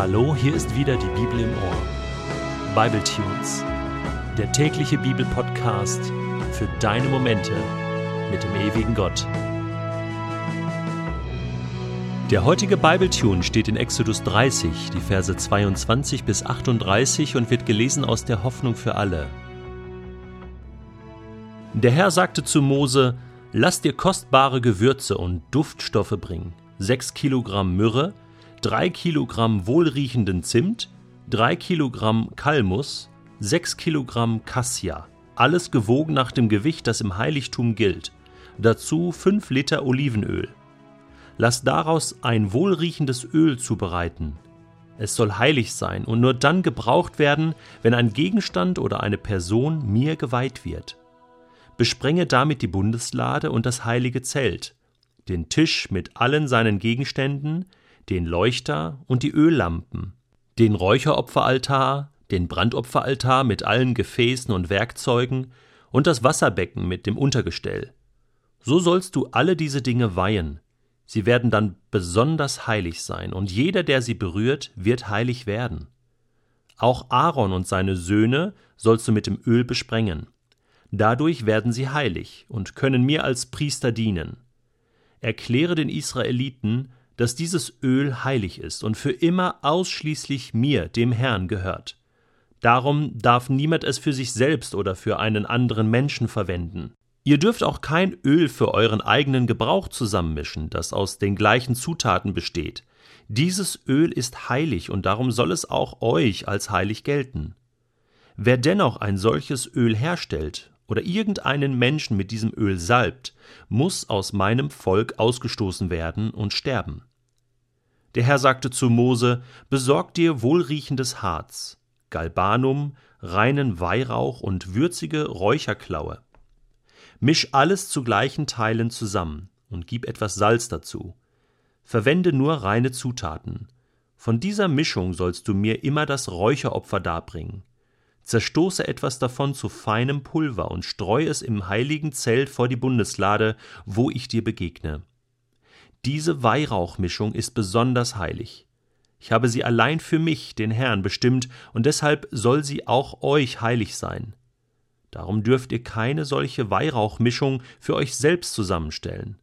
Hallo, hier ist wieder die Bibel im Ohr. Bible Tunes, der tägliche Bibelpodcast für deine Momente mit dem ewigen Gott. Der heutige Bible Tune steht in Exodus 30, die Verse 22 bis 38 und wird gelesen aus der Hoffnung für alle. Der Herr sagte zu Mose: Lass dir kostbare Gewürze und Duftstoffe bringen, sechs Kilogramm Myrrhe, drei Kilogramm wohlriechenden Zimt, drei Kilogramm Kalmus, sechs Kilogramm Cassia, alles gewogen nach dem Gewicht, das im Heiligtum gilt. Dazu fünf Liter Olivenöl. Lass daraus ein wohlriechendes Öl zubereiten. Es soll heilig sein und nur dann gebraucht werden, wenn ein Gegenstand oder eine Person mir geweiht wird besprenge damit die Bundeslade und das heilige Zelt, den Tisch mit allen seinen Gegenständen, den Leuchter und die Öllampen, den Räucheropferaltar, den Brandopferaltar mit allen Gefäßen und Werkzeugen und das Wasserbecken mit dem Untergestell. So sollst du alle diese Dinge weihen. Sie werden dann besonders heilig sein, und jeder, der sie berührt, wird heilig werden. Auch Aaron und seine Söhne sollst du mit dem Öl besprengen. Dadurch werden sie heilig und können mir als Priester dienen. Erkläre den Israeliten, dass dieses Öl heilig ist und für immer ausschließlich mir, dem Herrn, gehört. Darum darf niemand es für sich selbst oder für einen anderen Menschen verwenden. Ihr dürft auch kein Öl für euren eigenen Gebrauch zusammenmischen, das aus den gleichen Zutaten besteht. Dieses Öl ist heilig und darum soll es auch euch als heilig gelten. Wer dennoch ein solches Öl herstellt oder irgendeinen Menschen mit diesem Öl salbt, muss aus meinem Volk ausgestoßen werden und sterben. Der Herr sagte zu Mose: Besorg dir wohlriechendes Harz, Galbanum, reinen Weihrauch und würzige Räucherklaue. Misch alles zu gleichen Teilen zusammen und gib etwas Salz dazu. Verwende nur reine Zutaten. Von dieser Mischung sollst du mir immer das Räucheropfer darbringen. Zerstoße etwas davon zu feinem Pulver und streue es im heiligen Zelt vor die Bundeslade, wo ich dir begegne. Diese Weihrauchmischung ist besonders heilig. Ich habe sie allein für mich, den Herrn, bestimmt, und deshalb soll sie auch euch heilig sein. Darum dürft ihr keine solche Weihrauchmischung für euch selbst zusammenstellen.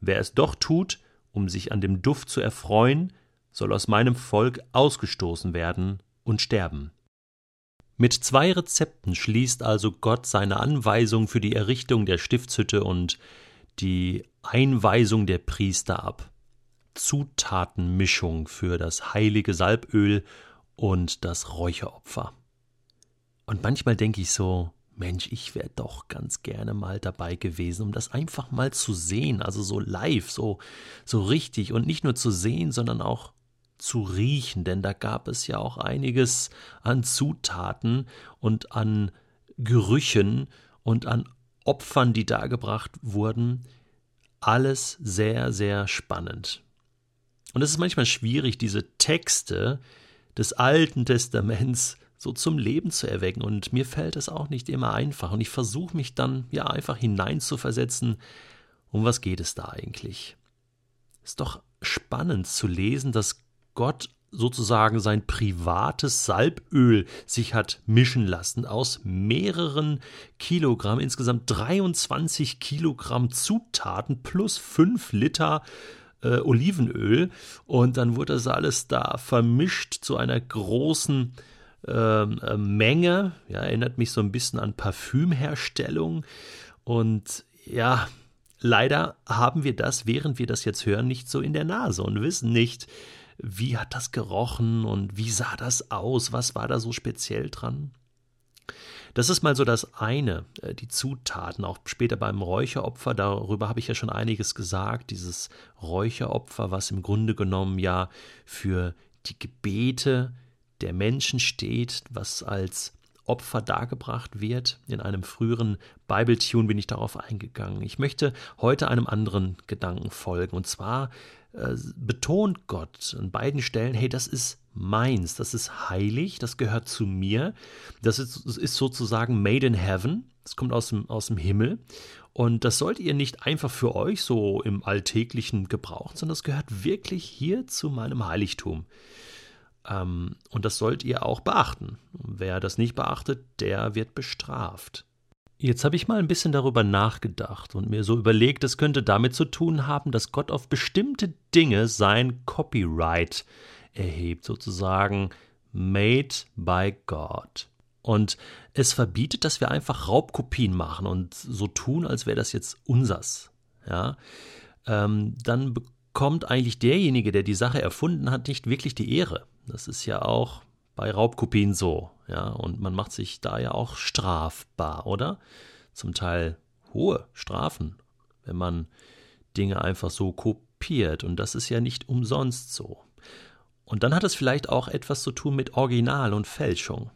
Wer es doch tut, um sich an dem Duft zu erfreuen, soll aus meinem Volk ausgestoßen werden und sterben. Mit zwei Rezepten schließt also Gott seine Anweisung für die Errichtung der Stiftshütte und die Einweisung der Priester ab. Zutatenmischung für das heilige Salböl und das Räucheropfer. Und manchmal denke ich so, Mensch, ich wäre doch ganz gerne mal dabei gewesen, um das einfach mal zu sehen, also so live, so, so richtig und nicht nur zu sehen, sondern auch zu riechen, denn da gab es ja auch einiges an Zutaten und an Gerüchen und an Opfern, die dargebracht wurden. Alles sehr, sehr spannend. Und es ist manchmal schwierig, diese Texte des Alten Testaments so zum Leben zu erwecken. Und mir fällt es auch nicht immer einfach. Und ich versuche mich dann ja einfach hineinzuversetzen. Um was geht es da eigentlich? Ist doch spannend zu lesen, dass Gott sozusagen sein privates Salböl sich hat mischen lassen aus mehreren Kilogramm, insgesamt 23 Kilogramm Zutaten plus 5 Liter äh, Olivenöl. Und dann wurde das alles da vermischt zu einer großen ähm, äh, Menge, ja, erinnert mich so ein bisschen an Parfümherstellung. Und ja, leider haben wir das, während wir das jetzt hören, nicht so in der Nase und wissen nicht, wie hat das gerochen und wie sah das aus, was war da so speziell dran? Das ist mal so das eine, äh, die Zutaten, auch später beim Räucheropfer, darüber habe ich ja schon einiges gesagt, dieses Räucheropfer, was im Grunde genommen ja für die Gebete der Menschen steht, was als Opfer dargebracht wird. In einem früheren Bible-Tune bin ich darauf eingegangen. Ich möchte heute einem anderen Gedanken folgen, und zwar äh, betont Gott an beiden Stellen, hey, das ist meins, das ist heilig, das gehört zu mir, das ist, das ist sozusagen made in heaven, das kommt aus dem, aus dem Himmel und das sollt ihr nicht einfach für euch so im alltäglichen gebrauchen, sondern das gehört wirklich hier zu meinem Heiligtum. Ähm, und das sollt ihr auch beachten. Wer das nicht beachtet, der wird bestraft. Jetzt habe ich mal ein bisschen darüber nachgedacht und mir so überlegt, es könnte damit zu tun haben, dass Gott auf bestimmte Dinge sein Copyright erhebt, sozusagen made by God. Und es verbietet, dass wir einfach Raubkopien machen und so tun, als wäre das jetzt unsers. Ja, ähm, dann bekommt eigentlich derjenige, der die Sache erfunden hat, nicht wirklich die Ehre. Das ist ja auch bei Raubkopien so, ja, und man macht sich da ja auch strafbar, oder? Zum Teil hohe Strafen, wenn man Dinge einfach so kopiert, und das ist ja nicht umsonst so. Und dann hat es vielleicht auch etwas zu tun mit Original und Fälschung.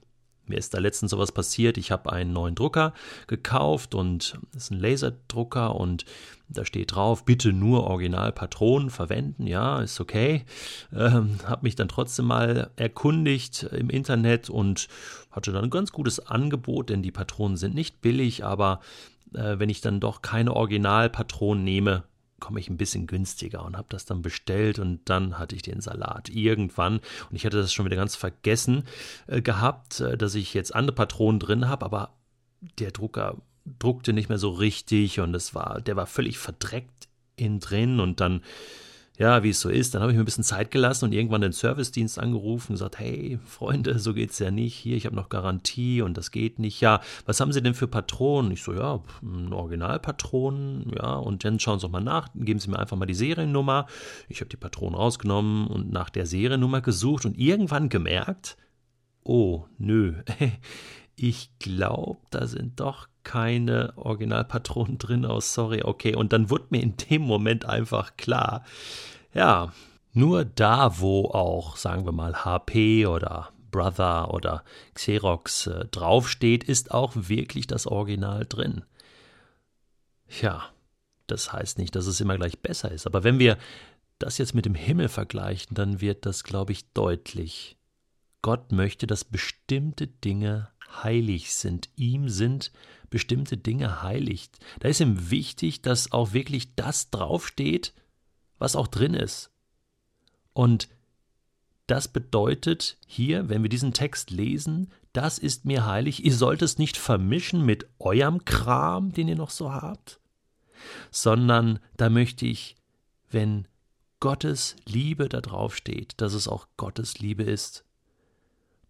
Mir ist da letztens sowas passiert. Ich habe einen neuen Drucker gekauft und es ist ein Laserdrucker und da steht drauf, bitte nur Originalpatronen verwenden. Ja, ist okay. Ähm, habe mich dann trotzdem mal erkundigt im Internet und hatte dann ein ganz gutes Angebot, denn die Patronen sind nicht billig, aber äh, wenn ich dann doch keine Originalpatronen nehme, komme ich ein bisschen günstiger und habe das dann bestellt und dann hatte ich den Salat irgendwann. Und ich hatte das schon wieder ganz vergessen äh, gehabt, äh, dass ich jetzt andere Patronen drin habe, aber der Drucker druckte nicht mehr so richtig und es war, der war völlig verdreckt innen drin und dann ja, wie es so ist, dann habe ich mir ein bisschen Zeit gelassen und irgendwann den Servicedienst angerufen und gesagt, hey, Freunde, so geht's ja nicht. Hier, ich habe noch Garantie und das geht nicht. Ja, was haben Sie denn für Patronen? Ich so, ja, Originalpatronen, ja, und dann schauen Sie doch mal nach, geben Sie mir einfach mal die Seriennummer. Ich habe die Patronen rausgenommen und nach der Seriennummer gesucht und irgendwann gemerkt, oh, nö, ich glaube, da sind doch keine Originalpatronen drin aus, sorry, okay. Und dann wurde mir in dem Moment einfach klar, ja, nur da, wo auch, sagen wir mal, HP oder Brother oder Xerox äh, draufsteht, ist auch wirklich das Original drin. Ja, das heißt nicht, dass es immer gleich besser ist. Aber wenn wir das jetzt mit dem Himmel vergleichen, dann wird das, glaube ich, deutlich. Gott möchte, dass bestimmte Dinge heilig sind. Ihm sind bestimmte Dinge heilig. Da ist ihm wichtig, dass auch wirklich das draufsteht, was auch drin ist. Und das bedeutet hier, wenn wir diesen Text lesen, das ist mir heilig, ihr sollt es nicht vermischen mit eurem Kram, den ihr noch so habt, sondern da möchte ich, wenn Gottes Liebe da drauf steht, dass es auch Gottes Liebe ist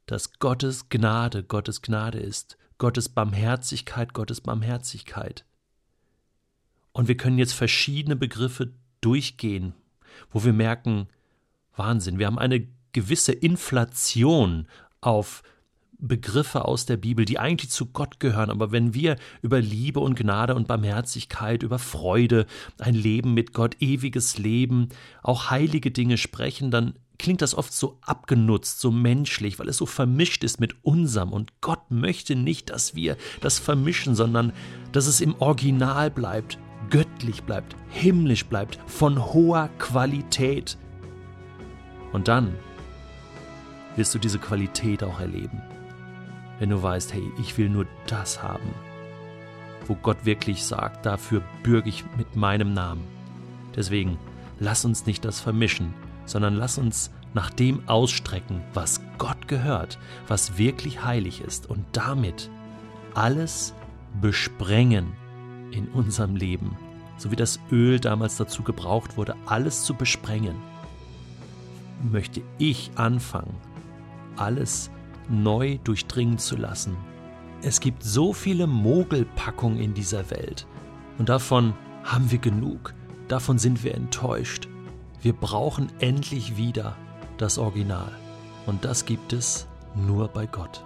dass Gottes Gnade Gottes Gnade ist, Gottes Barmherzigkeit Gottes Barmherzigkeit. Und wir können jetzt verschiedene Begriffe durchgehen, wo wir merken, Wahnsinn, wir haben eine gewisse Inflation auf Begriffe aus der Bibel, die eigentlich zu Gott gehören, aber wenn wir über Liebe und Gnade und Barmherzigkeit, über Freude, ein Leben mit Gott, ewiges Leben, auch heilige Dinge sprechen, dann klingt das oft so abgenutzt, so menschlich, weil es so vermischt ist mit unserem. Und Gott möchte nicht, dass wir das vermischen, sondern dass es im Original bleibt, göttlich bleibt, himmlisch bleibt, von hoher Qualität. Und dann wirst du diese Qualität auch erleben. Wenn du weißt, hey, ich will nur das haben, wo Gott wirklich sagt, dafür bürge ich mit meinem Namen. Deswegen lass uns nicht das vermischen, sondern lass uns nach dem ausstrecken, was Gott gehört, was wirklich heilig ist und damit alles besprengen in unserem Leben, so wie das Öl damals dazu gebraucht wurde, alles zu besprengen, möchte ich anfangen, alles neu durchdringen zu lassen. Es gibt so viele Mogelpackungen in dieser Welt und davon haben wir genug, davon sind wir enttäuscht. Wir brauchen endlich wieder das Original. Und das gibt es nur bei Gott.